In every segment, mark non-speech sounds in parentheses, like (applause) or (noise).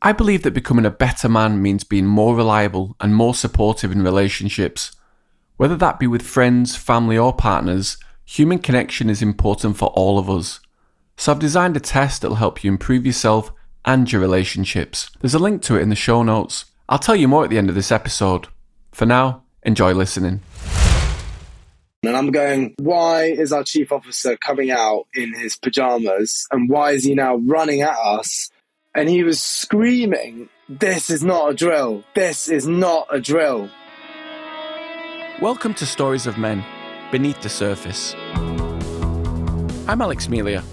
I believe that becoming a better man means being more reliable and more supportive in relationships. Whether that be with friends, family, or partners, human connection is important for all of us. So I've designed a test that'll help you improve yourself and your relationships. There's a link to it in the show notes. I'll tell you more at the end of this episode. For now, enjoy listening. And I'm going, why is our chief officer coming out in his pajamas? And why is he now running at us? And he was screaming, This is not a drill. This is not a drill. Welcome to Stories of Men Beneath the Surface. I'm Alex Melia.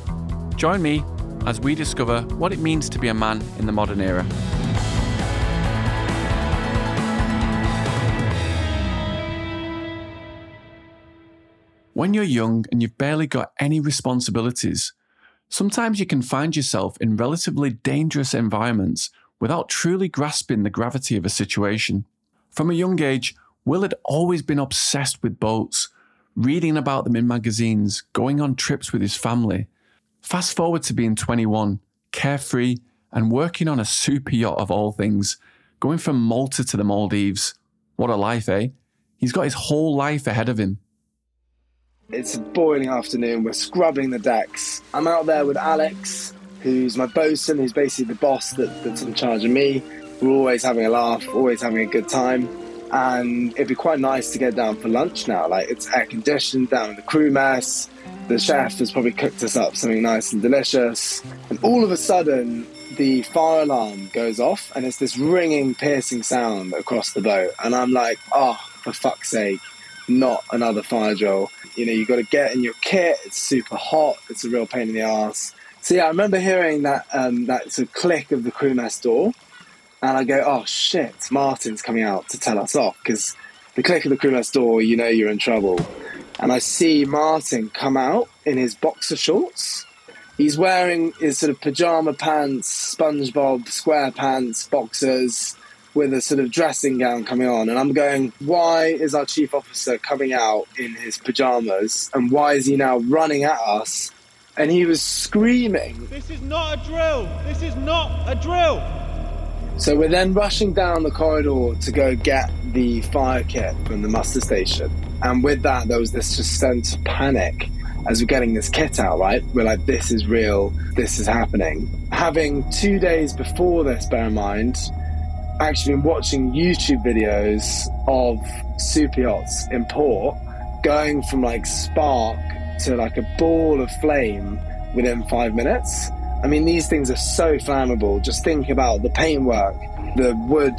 Join me as we discover what it means to be a man in the modern era. When you're young and you've barely got any responsibilities, sometimes you can find yourself in relatively dangerous environments without truly grasping the gravity of a situation. From a young age, Will had always been obsessed with boats, reading about them in magazines, going on trips with his family. Fast forward to being 21, carefree, and working on a super yacht of all things, going from Malta to the Maldives. What a life, eh? He's got his whole life ahead of him. It's a boiling afternoon. We're scrubbing the decks. I'm out there with Alex, who's my bosun, who's basically the boss that, that's in charge of me. We're always having a laugh, always having a good time. And it'd be quite nice to get down for lunch now. Like it's air conditioned down in the crew mess. The chef has probably cooked us up something nice and delicious. And all of a sudden, the fire alarm goes off, and it's this ringing, piercing sound across the boat. And I'm like, oh, for fuck's sake, not another fire drill. You know, you got to get in your kit. It's super hot. It's a real pain in the ass. So yeah, I remember hearing that um, that sort of click of the crew mess door, and I go, "Oh shit, Martin's coming out to tell us off." Because the click of the crew mess door, you know you're in trouble. And I see Martin come out in his boxer shorts. He's wearing his sort of pajama pants, SpongeBob square pants, boxers with a sort of dressing gown coming on, and I'm going, why is our chief officer coming out in his pajamas, and why is he now running at us? And he was screaming. This is not a drill. This is not a drill. So we're then rushing down the corridor to go get the fire kit from the muster station, and with that, there was this just sense of panic as we're getting this kit out, right? We're like, this is real, this is happening. Having two days before this, bear in mind, actually been watching YouTube videos of super yachts in port going from like spark to like a ball of flame within five minutes. I mean, these things are so flammable. Just think about the paintwork, the wood,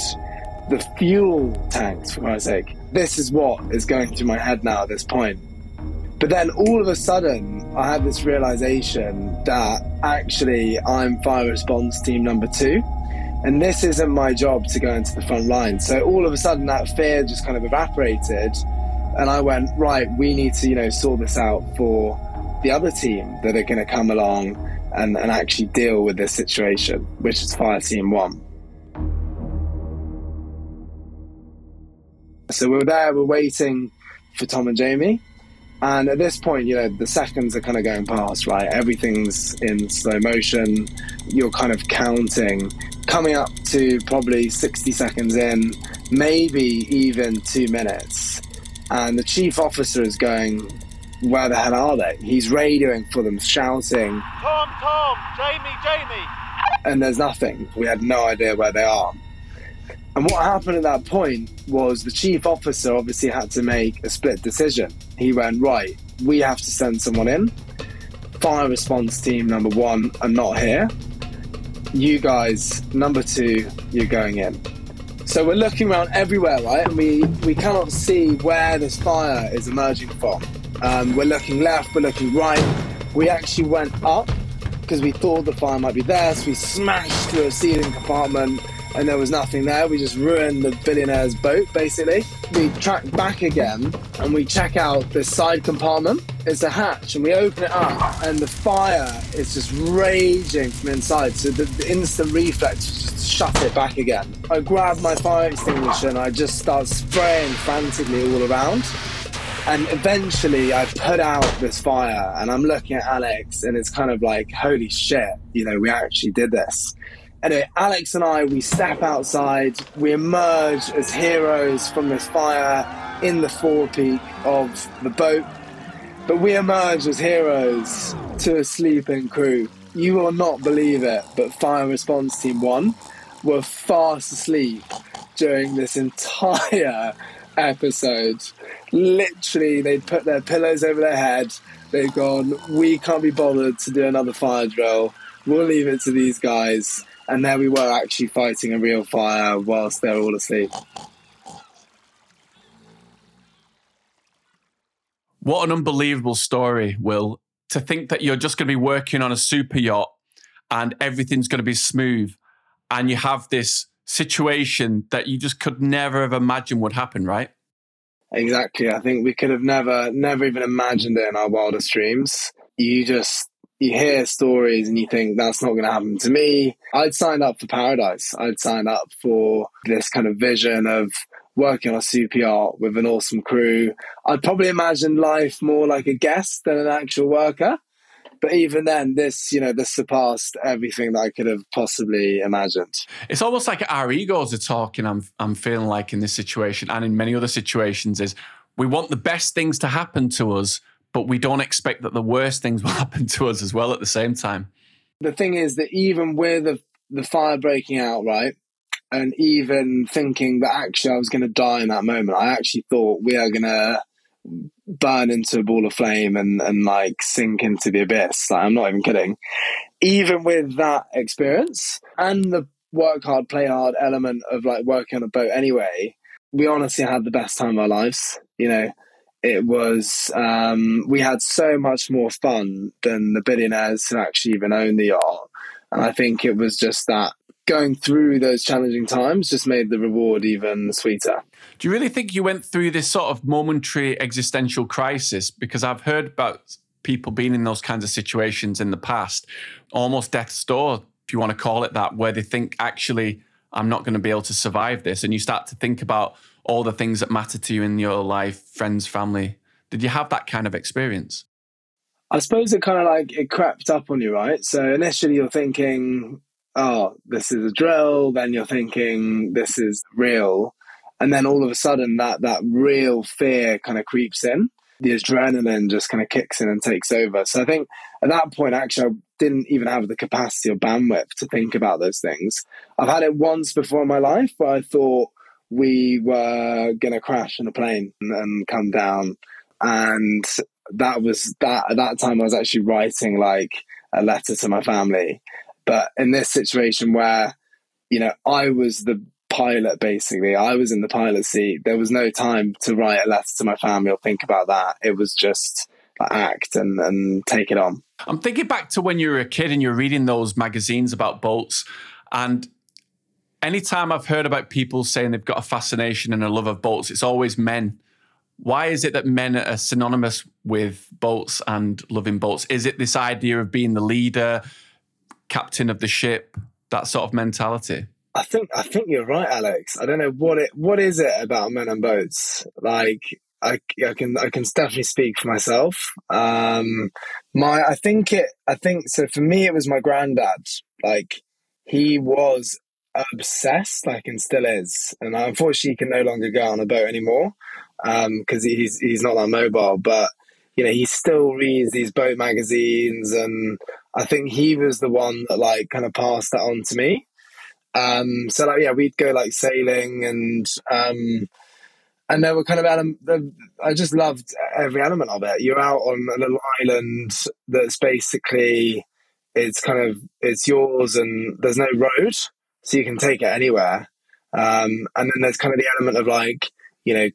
the fuel tanks, for Christ's sake. This is what is going through my head now at this point. But then all of a sudden, I had this realization that actually I'm fire response team number two. And this isn't my job to go into the front line. So all of a sudden, that fear just kind of evaporated. And I went, right, we need to, you know, sort this out for the other team that are going to come along and, and actually deal with this situation, which is Fire Team One. So we're there, we're waiting for Tom and Jamie. And at this point, you know, the seconds are kind of going past, right? Everything's in slow motion. You're kind of counting, coming up to probably 60 seconds in, maybe even two minutes. And the chief officer is going, Where the hell are they? He's radioing for them, shouting, Tom, Tom, Jamie, Jamie. and there's nothing. We had no idea where they are. And what happened at that point was the chief officer obviously had to make a split decision. He went, right, we have to send someone in. Fire response team number one are not here. You guys, number two, you're going in. So we're looking around everywhere, right? And we, we cannot see where this fire is emerging from. Um, we're looking left, we're looking right. We actually went up because we thought the fire might be there. So we smashed through a ceiling compartment and there was nothing there. We just ruined the billionaire's boat, basically. We track back again and we check out the side compartment. It's a hatch, and we open it up, and the fire is just raging from inside. So the, the instant reflex just shut it back again. I grab my fire extinguisher and I just start spraying frantically all around. And eventually I put out this fire and I'm looking at Alex and it's kind of like, holy shit, you know, we actually did this. Anyway, Alex and I, we step outside, we emerge as heroes from this fire in the forepeak of the boat, but we emerge as heroes to a sleeping crew. You will not believe it, but Fire Response Team 1 were fast asleep during this entire episode. Literally, they'd put their pillows over their head, they've gone, We can't be bothered to do another fire drill, we'll leave it to these guys. And there we were actually fighting a real fire whilst they're all asleep. What an unbelievable story, Will. To think that you're just going to be working on a super yacht and everything's going to be smooth, and you have this situation that you just could never have imagined would happen, right? Exactly. I think we could have never, never even imagined it in our wildest dreams. You just, you hear stories and you think that's not going to happen to me. I'd signed up for paradise. I'd signed up for this kind of vision of working on a super with an awesome crew. I'd probably imagine life more like a guest than an actual worker. But even then, this, you know, this surpassed everything that I could have possibly imagined. It's almost like our egos are talking. I'm, I'm feeling like in this situation and in many other situations is we want the best things to happen to us, but we don't expect that the worst things will (laughs) happen to us as well at the same time. The thing is that even with the, the fire breaking out, right, and even thinking that actually I was going to die in that moment, I actually thought we are going to burn into a ball of flame and, and like sink into the abyss. Like, I'm not even kidding. Even with that experience and the work hard, play hard element of like working on a boat anyway, we honestly had the best time of our lives. You know, it was, um, we had so much more fun than the billionaires who actually even own the yacht. And I think it was just that going through those challenging times just made the reward even sweeter. Do you really think you went through this sort of momentary existential crisis? Because I've heard about people being in those kinds of situations in the past, almost death's door, if you want to call it that, where they think, actually, I'm not going to be able to survive this. And you start to think about all the things that matter to you in your life, friends, family. Did you have that kind of experience? I suppose it kind of like it crept up on you, right? So initially you're thinking, oh, this is a drill. Then you're thinking this is real. And then all of a sudden that, that real fear kind of creeps in. The adrenaline just kind of kicks in and takes over. So I think at that point, actually, I didn't even have the capacity or bandwidth to think about those things. I've had it once before in my life where I thought we were going to crash in a plane and, and come down. And that was that at that time I was actually writing like a letter to my family but in this situation where, you know, I was the pilot basically, I was in the pilot seat, there was no time to write a letter to my family or think about that. It was just act and, and take it on. I'm thinking back to when you were a kid and you're reading those magazines about boats. And anytime I've heard about people saying they've got a fascination and a love of boats, it's always men. Why is it that men are synonymous with boats and loving boats? Is it this idea of being the leader, captain of the ship, that sort of mentality? I think I think you're right, Alex. I don't know what it what is it about men and boats. Like I, I can I can definitely speak for myself. Um, my I think it I think so for me it was my granddad. Like he was obsessed, like and still is. And unfortunately, he can no longer go on a boat anymore because um, he's he's not that mobile. But you know, he still reads these boat magazines, and I think he was the one that like kind of passed that on to me. Um, so like yeah, we'd go like sailing and um, and there were kind of. I just loved every element of it. You're out on a little island that's basically it's kind of it's yours, and there's no road, so you can take it anywhere. Um, and then there's kind of the element of like you know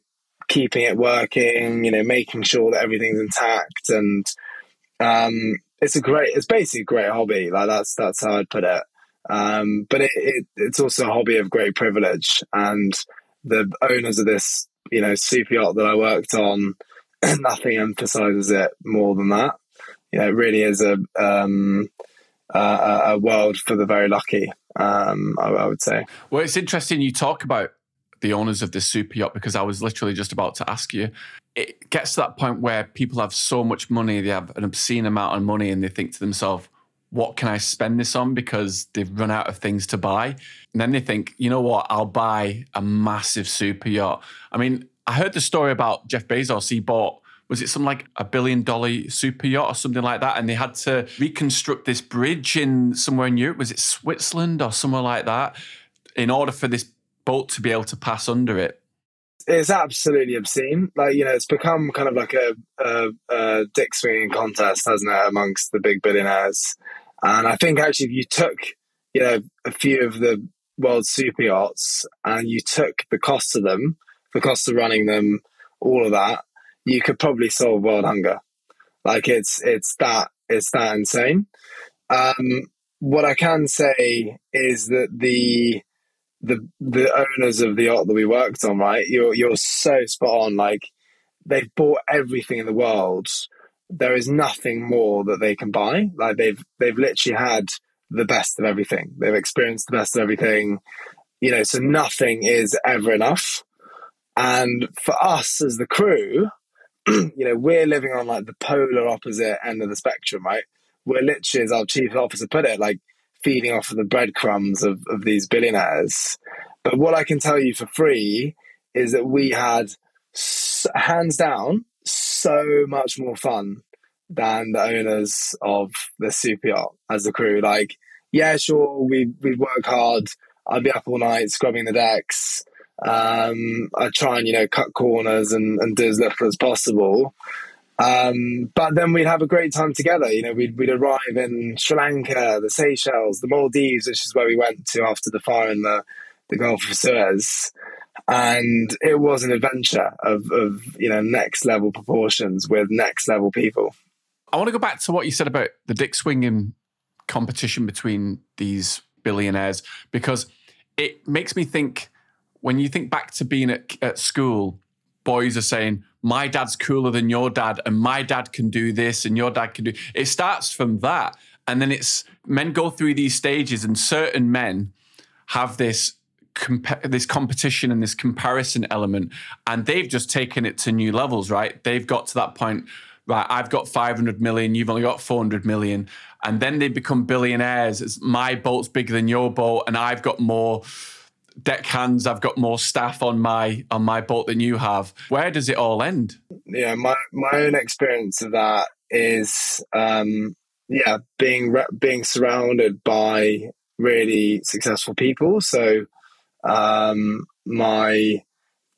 keeping it working, you know, making sure that everything's intact, and um, it's a great it's basically a great hobby. Like that's that's how i'd put it. Um, but it, it, it's also a hobby of great privilege. And the owners of this you know super yacht that i worked on (clears throat) nothing emphasizes it more than that. You know it really is a um, a, a world for the very lucky um, I, I would say well it's interesting you talk about the owners of this super yacht because I was literally just about to ask you it gets to that point where people have so much money, they have an obscene amount of money, and they think to themselves, what can I spend this on because they've run out of things to buy. And then they think, you know what, I'll buy a massive super yacht. I mean, I heard the story about Jeff Bezos. He bought, was it some like a billion dollar super yacht or something like that? And they had to reconstruct this bridge in somewhere in Europe. Was it Switzerland or somewhere like that? In order for this boat to be able to pass under it. It's absolutely obscene. Like you know, it's become kind of like a, a, a dick swinging contest, hasn't it, amongst the big billionaires? And I think actually, if you took you know a few of the world's super yachts and you took the cost of them, the cost of running them, all of that, you could probably solve world hunger. Like it's it's that it's that insane. Um, what I can say is that the the the owners of the yacht that we worked on, right? You're you're so spot on. Like they've bought everything in the world. There is nothing more that they can buy. Like they've they've literally had the best of everything. They've experienced the best of everything. You know, so nothing is ever enough. And for us as the crew, (clears throat) you know, we're living on like the polar opposite end of the spectrum, right? We're literally, as our chief officer put it, like feeding off of the breadcrumbs of, of these billionaires. But what I can tell you for free is that we had, hands down, so much more fun than the owners of the super yacht as the crew. Like, yeah, sure, we we work hard. I'd be up all night scrubbing the decks. Um, I try and you know cut corners and, and do as little as possible. Um, but then we'd have a great time together. You know, we'd, we'd arrive in Sri Lanka, the Seychelles, the Maldives, which is where we went to after the fire in the, the Gulf of Suez. And it was an adventure of, of, you know, next level proportions with next level people. I want to go back to what you said about the dick swinging competition between these billionaires because it makes me think when you think back to being at, at school, boys are saying, my dad's cooler than your dad, and my dad can do this, and your dad can do. It starts from that, and then it's men go through these stages, and certain men have this this competition and this comparison element, and they've just taken it to new levels. Right? They've got to that point. Right, I've got 500 million, you've only got 400 million. And then they become billionaires. It's my boat's bigger than your boat, and I've got more deckhands i've got more staff on my on my boat than you have. Where does it all end? Yeah my my own experience of that is um yeah being being surrounded by really successful people. So um my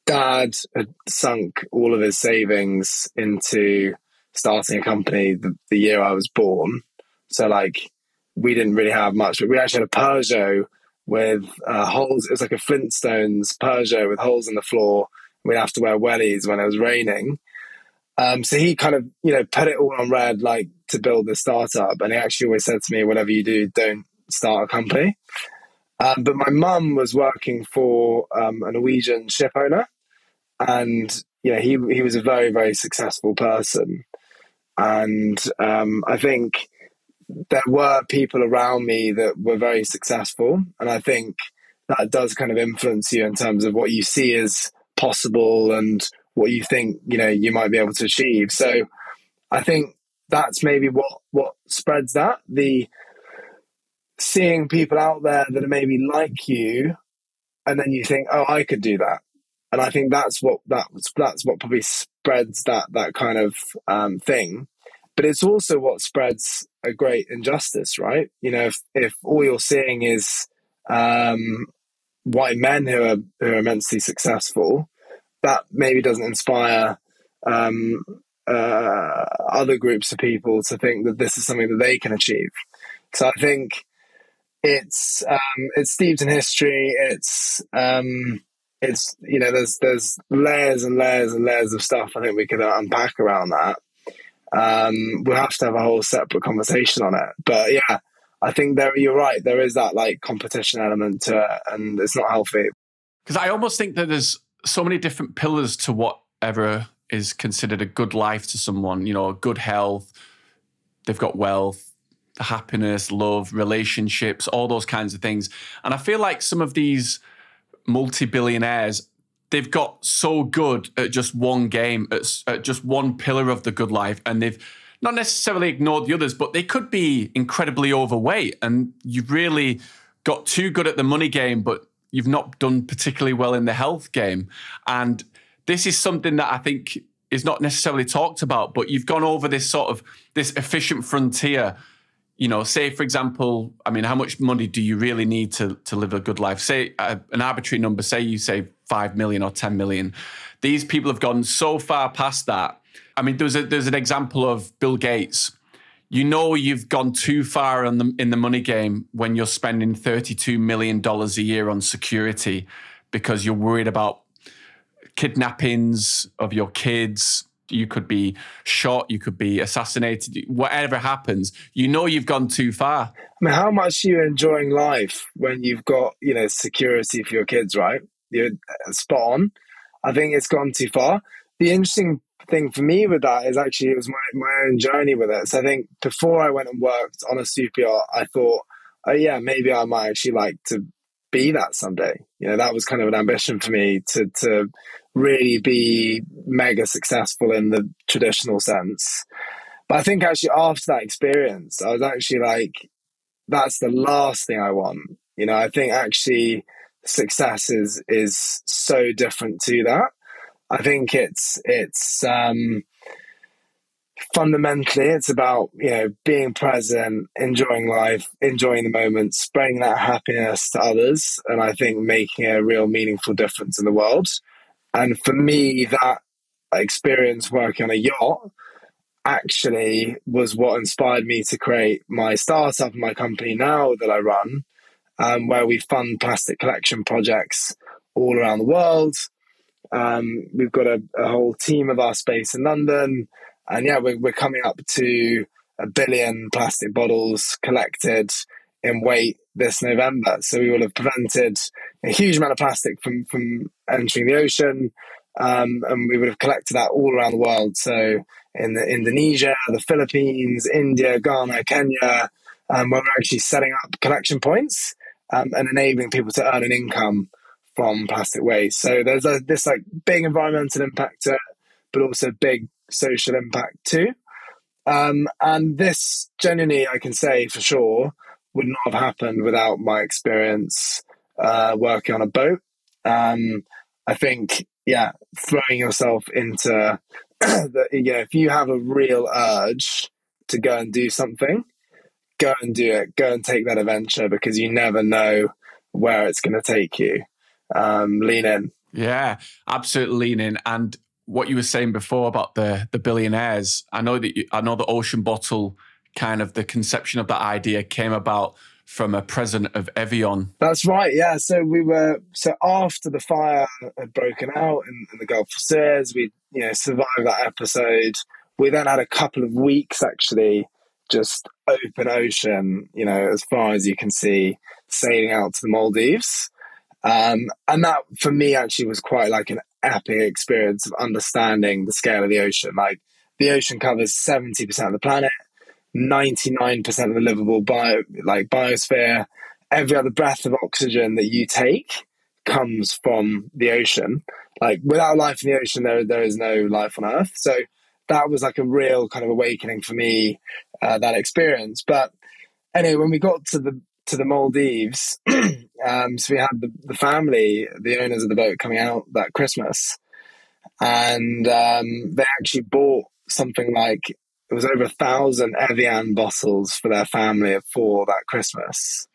dad had sunk all of his savings into starting a company the, the year i was born. So like we didn't really have much but we actually had a peugeot with uh, holes. It was like a Flintstones Peugeot with holes in the floor. We'd have to wear wellies when it was raining. Um, so he kind of, you know, put it all on red, like to build the startup. And he actually always said to me, whatever you do, don't start a company. Um, but my mum was working for um, a Norwegian ship owner. And, you know, he, he was a very, very successful person. And um, I think there were people around me that were very successful. And I think that does kind of influence you in terms of what you see as possible and what you think, you know, you might be able to achieve. So I think that's maybe what, what spreads that. The seeing people out there that are maybe like you, and then you think, oh, I could do that. And I think that's what that that's what probably spreads that that kind of um, thing but it's also what spreads a great injustice, right? You know, if, if all you're seeing is um, white men who are who are immensely successful, that maybe doesn't inspire um, uh, other groups of people to think that this is something that they can achieve. So I think it's um, it's steeped in history. It's um, it's you know there's there's layers and layers and layers of stuff I think we could unpack around that um, we'll have to have a whole separate conversation on it. But yeah, I think there you're right. There is that like competition element to it, and it's not healthy. Because I almost think that there's so many different pillars to whatever is considered a good life to someone. You know, good health. They've got wealth, happiness, love, relationships, all those kinds of things. And I feel like some of these multi-billionaires they've got so good at just one game, at, at just one pillar of the good life, and they've not necessarily ignored the others, but they could be incredibly overweight. And you've really got too good at the money game, but you've not done particularly well in the health game. And this is something that I think is not necessarily talked about, but you've gone over this sort of this efficient frontier. You know, say for example, I mean, how much money do you really need to to live a good life? Say uh, an arbitrary number. Say you save 5 million or 10 million. These people have gone so far past that. I mean, there's, a, there's an example of Bill Gates. You know, you've gone too far in the, in the money game when you're spending $32 million a year on security because you're worried about kidnappings of your kids. You could be shot, you could be assassinated, whatever happens, you know you've gone too far. I mean, how much are you enjoying life when you've got, you know, security for your kids, right? You're uh, spot on. I think it's gone too far. The interesting thing for me with that is actually it was my, my own journey with it. So I think before I went and worked on a super yacht, I thought, oh yeah, maybe I might actually like to be that someday. You know, that was kind of an ambition for me to to really be mega successful in the traditional sense. But I think actually after that experience, I was actually like, that's the last thing I want. You know, I think actually success is is so different to that. I think it's it's um fundamentally it's about you know being present enjoying life enjoying the moment spreading that happiness to others and i think making a real meaningful difference in the world and for me, that experience working on a yacht actually was what inspired me to create my startup and my company now that I run, um, where we fund plastic collection projects all around the world. Um, we've got a, a, whole team of our space in London, and yeah, we're, we're coming up to a billion plastic bottles collected in weight this November. So we will have prevented a huge amount of plastic from, from entering the ocean. Um, and we would have collected that all around the world. So in the Indonesia, the Philippines, India, Ghana, Kenya, um, where we're actually setting up collection points um, and enabling people to earn an income from plastic waste. So there's a, this like big environmental impact it, but also big social impact too. Um, and this genuinely, I can say for sure, would not have happened without my experience uh, working on a boat. Um, I think, yeah, throwing yourself into (clears throat) the, know, if you have a real urge to go and do something, go and do it. Go and take that adventure because you never know where it's going to take you. Um, lean in. Yeah, absolutely lean in. And what you were saying before about the the billionaires, I know that you, I know the ocean bottle kind of the conception of that idea came about from a president of Evian. That's right. Yeah. So we were so after the fire had broken out in, in the Gulf of Suez, we you know survived that episode. We then had a couple of weeks actually just open ocean, you know, as far as you can see, sailing out to the Maldives. Um, and that for me actually was quite like an epic experience of understanding the scale of the ocean. Like the ocean covers 70% of the planet. 99% of the livable bio, like biosphere, every other breath of oxygen that you take comes from the ocean. Like without life in the ocean, there there is no life on Earth. So that was like a real kind of awakening for me, uh, that experience. But anyway, when we got to the to the Maldives, (clears throat) um, so we had the, the family, the owners of the boat, coming out that Christmas, and um, they actually bought something like it was over a thousand Evian bottles for their family for that Christmas.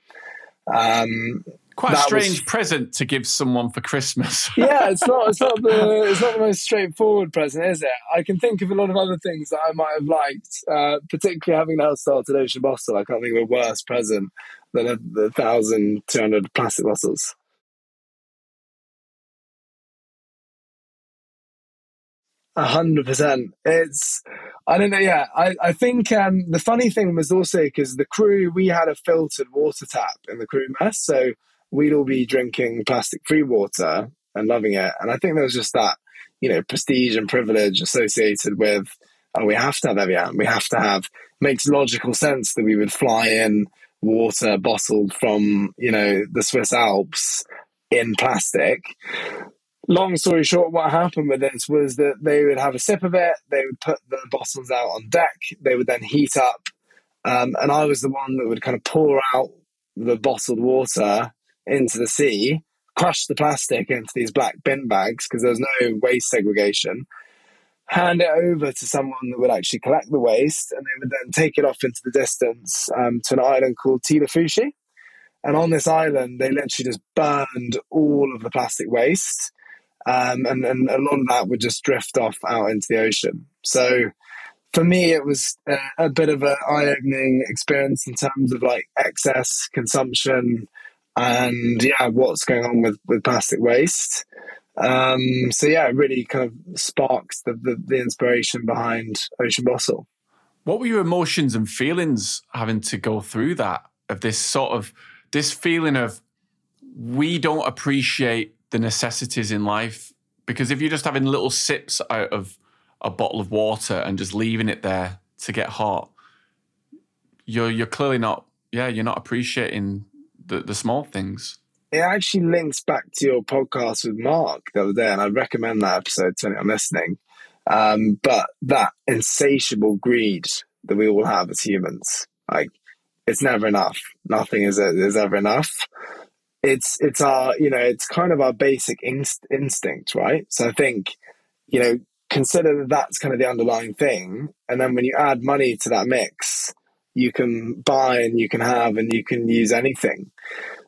Um, Quite a strange was, present to give someone for Christmas. (laughs) yeah, it's not. It's not the. (laughs) It's not the most straightforward present, is it? I can think of a lot of other things that I might have liked, uh, particularly having now started Ocean Bottle. I can't think of a worse present than a, a thousand two hundred plastic bottles. A hundred percent. It's I don't know. Yeah, I I think um, the funny thing was also because the crew we had a filtered water tap in the crew mess, so we'd all be drinking plastic free water and loving it. And I think there was just that you know prestige and privilege associated with oh we have to have Evian, we have to have makes logical sense that we would fly in water bottled from you know the Swiss Alps in plastic. Long story short, what happened with this was that they would have a sip of it, they would put the bottles out on deck, they would then heat up, um, and I was the one that would kind of pour out the bottled water into the sea, crush the plastic into these black bin bags because there was no waste segregation, hand it over to someone that would actually collect the waste, and they would then take it off into the distance um, to an island called Thilafushi. And on this island, they literally just burned all of the plastic waste. Um, and, and a lot of that would just drift off out into the ocean. So for me, it was a, a bit of an eye opening experience in terms of like excess consumption and yeah, what's going on with, with plastic waste. Um, so yeah, it really kind of sparks the, the, the inspiration behind Ocean Bottle. What were your emotions and feelings having to go through that of this sort of this feeling of we don't appreciate the necessities in life because if you're just having little sips out of a bottle of water and just leaving it there to get hot, you're you're clearly not yeah you're not appreciating the the small things. It actually links back to your podcast with Mark the other day, and I recommend that episode to anyone listening. Um, but that insatiable greed that we all have as humans, like it's never enough. Nothing is is ever enough. It's it's our you know it's kind of our basic inst- instinct, right? So I think you know consider that that's kind of the underlying thing, and then when you add money to that mix, you can buy and you can have and you can use anything.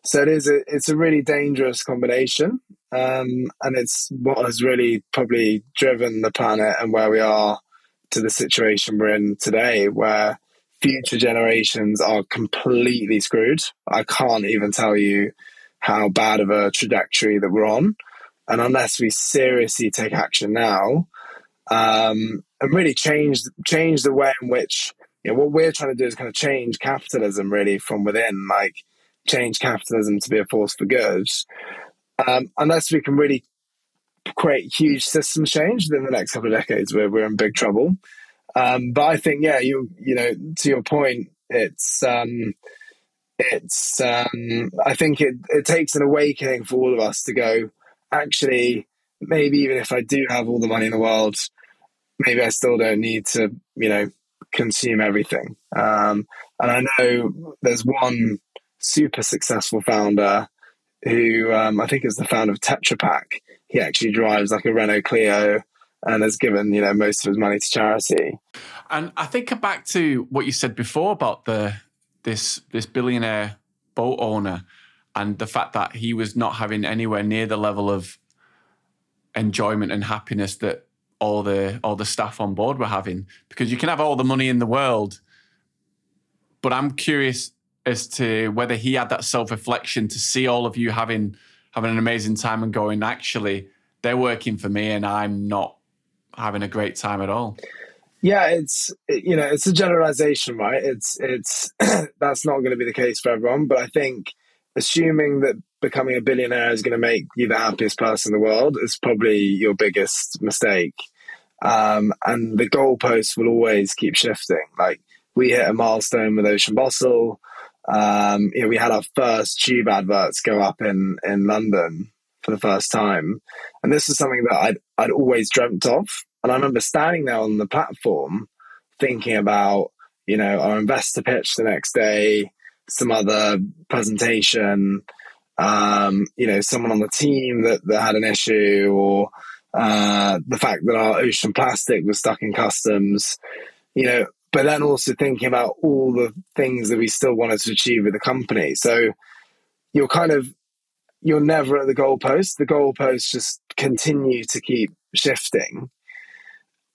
So it is a it's a really dangerous combination, um, and it's what has really probably driven the planet and where we are to the situation we're in today, where future generations are completely screwed. I can't even tell you how bad of a trajectory that we're on. And unless we seriously take action now um, and really change change the way in which you know what we're trying to do is kind of change capitalism really from within, like change capitalism to be a force for good. Um, unless we can really create huge system change within the next couple of decades, we're, we're in big trouble. Um, but I think, yeah, you you know, to your point, it's um, it's um, I think it it takes an awakening for all of us to go. Actually, maybe even if I do have all the money in the world, maybe I still don't need to, you know, consume everything. Um, and I know there's one super successful founder who um, I think is the founder of Tetra Pak. He actually drives like a Renault Clio and has given you know most of his money to charity. And I think back to what you said before about the this this billionaire boat owner and the fact that he was not having anywhere near the level of enjoyment and happiness that all the all the staff on board were having because you can have all the money in the world but i'm curious as to whether he had that self-reflection to see all of you having having an amazing time and going actually they're working for me and i'm not having a great time at all. Yeah, it's you know it's a generalization, right? It's it's (clears throat) that's not going to be the case for everyone, but I think assuming that becoming a billionaire is going to make you the happiest person in the world is probably your biggest mistake. Um, and the goalposts will always keep shifting. Like we hit a milestone with Ocean Bottle. Um, you know, we had our first tube adverts go up in in London for the first time. And this is something that I'd, I'd always dreamt of. And I remember standing there on the platform thinking about, you know, our investor pitch the next day, some other presentation, um, you know, someone on the team that, that had an issue, or uh, the fact that our ocean plastic was stuck in customs, you know, but then also thinking about all the things that we still wanted to achieve with the company. So you're kind of you're never at the goalpost. The goalposts just continue to keep shifting.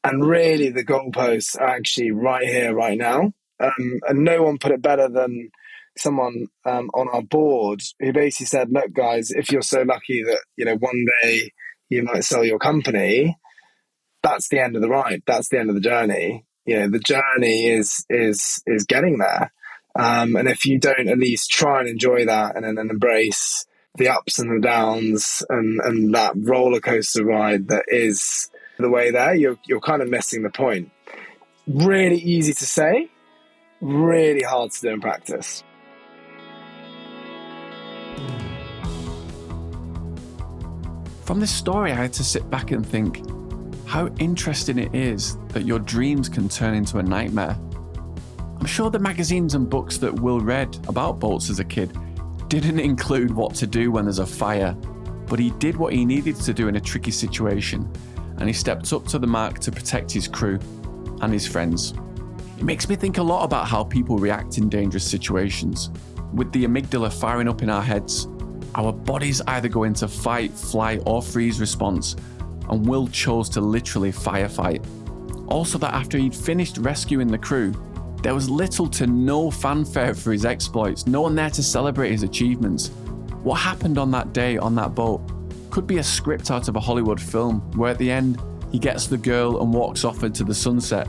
And really, the goalposts are actually right here, right now. Um, and no one put it better than someone um, on our board who basically said, "Look, guys, if you're so lucky that you know one day you might sell your company, that's the end of the ride. That's the end of the journey. You know, the journey is is is getting there. Um, and if you don't at least try and enjoy that and then embrace the ups and the downs and, and that roller coaster ride that is the way there, you're, you're kind of missing the point. Really easy to say, really hard to do in practice. From this story, I had to sit back and think how interesting it is that your dreams can turn into a nightmare. I'm sure the magazines and books that Will read about bolts as a kid didn't include what to do when there's a fire, but he did what he needed to do in a tricky situation, and he stepped up to the mark to protect his crew and his friends. It makes me think a lot about how people react in dangerous situations. With the amygdala firing up in our heads, our bodies either go into fight, flight, or freeze response, and Will chose to literally firefight. Also, that after he'd finished rescuing the crew, there was little to no fanfare for his exploits, no one there to celebrate his achievements. What happened on that day on that boat could be a script out of a Hollywood film, where at the end, he gets the girl and walks off into the sunset.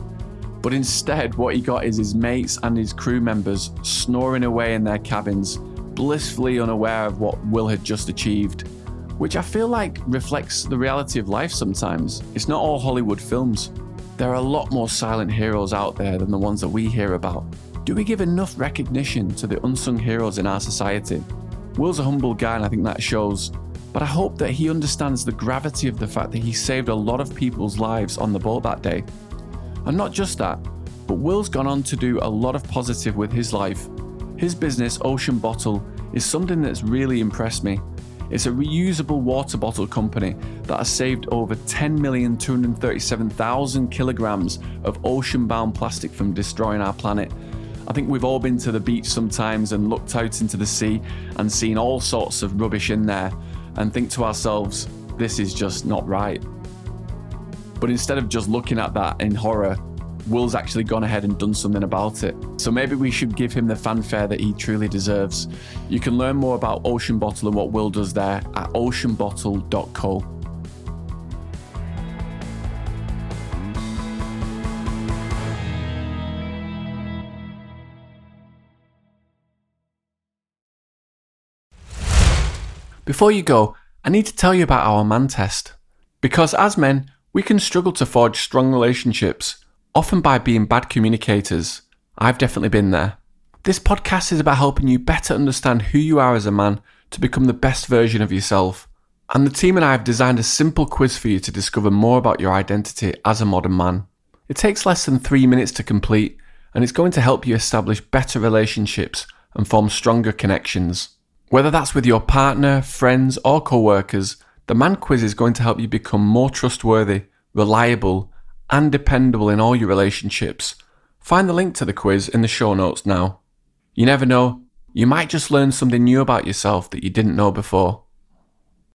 But instead, what he got is his mates and his crew members snoring away in their cabins, blissfully unaware of what Will had just achieved. Which I feel like reflects the reality of life sometimes. It's not all Hollywood films. There are a lot more silent heroes out there than the ones that we hear about. Do we give enough recognition to the unsung heroes in our society? Will's a humble guy, and I think that shows. But I hope that he understands the gravity of the fact that he saved a lot of people's lives on the boat that day. And not just that, but Will's gone on to do a lot of positive with his life. His business, Ocean Bottle, is something that's really impressed me. It's a reusable water bottle company that has saved over 10,237,000 kilograms of ocean bound plastic from destroying our planet. I think we've all been to the beach sometimes and looked out into the sea and seen all sorts of rubbish in there and think to ourselves, this is just not right. But instead of just looking at that in horror, Will's actually gone ahead and done something about it. So maybe we should give him the fanfare that he truly deserves. You can learn more about Ocean Bottle and what Will does there at oceanbottle.co. Before you go, I need to tell you about our man test. Because as men, we can struggle to forge strong relationships, often by being bad communicators. I've definitely been there. This podcast is about helping you better understand who you are as a man to become the best version of yourself. And the team and I have designed a simple quiz for you to discover more about your identity as a modern man. It takes less than three minutes to complete, and it's going to help you establish better relationships and form stronger connections. Whether that's with your partner, friends, or co workers, the Man Quiz is going to help you become more trustworthy, reliable, and dependable in all your relationships. Find the link to the quiz in the show notes now. You never know, you might just learn something new about yourself that you didn't know before.